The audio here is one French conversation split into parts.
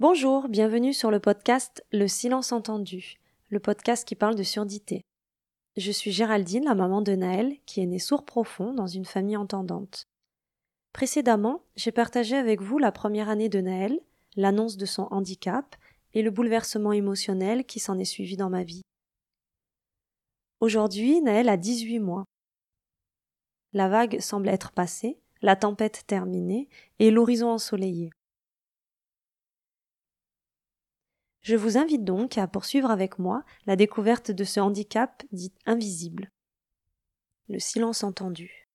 Bonjour, bienvenue sur le podcast Le silence entendu, le podcast qui parle de surdité. Je suis Géraldine, la maman de Naël, qui est née sourd profond dans une famille entendante. Précédemment, j'ai partagé avec vous la première année de Naël, l'annonce de son handicap et le bouleversement émotionnel qui s'en est suivi dans ma vie. Aujourd'hui, Naël a 18 mois. La vague semble être passée, la tempête terminée et l'horizon ensoleillé. Je vous invite donc à poursuivre avec moi la découverte de ce handicap dit invisible. Le silence entendu.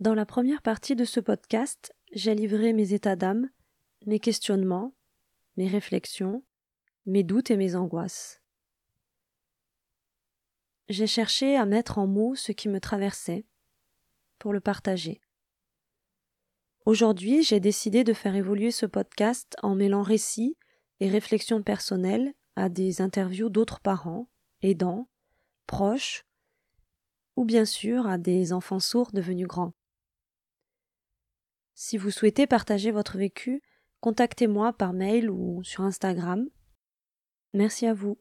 Dans la première partie de ce podcast, j'ai livré mes états d'âme, mes questionnements, mes réflexions, mes doutes et mes angoisses. J'ai cherché à mettre en mots ce qui me traversait, pour le partager. Aujourd'hui, j'ai décidé de faire évoluer ce podcast en mêlant récits et réflexions personnelles à des interviews d'autres parents, aidants, proches, ou bien sûr à des enfants sourds devenus grands. Si vous souhaitez partager votre vécu, contactez-moi par mail ou sur Instagram. Merci à vous.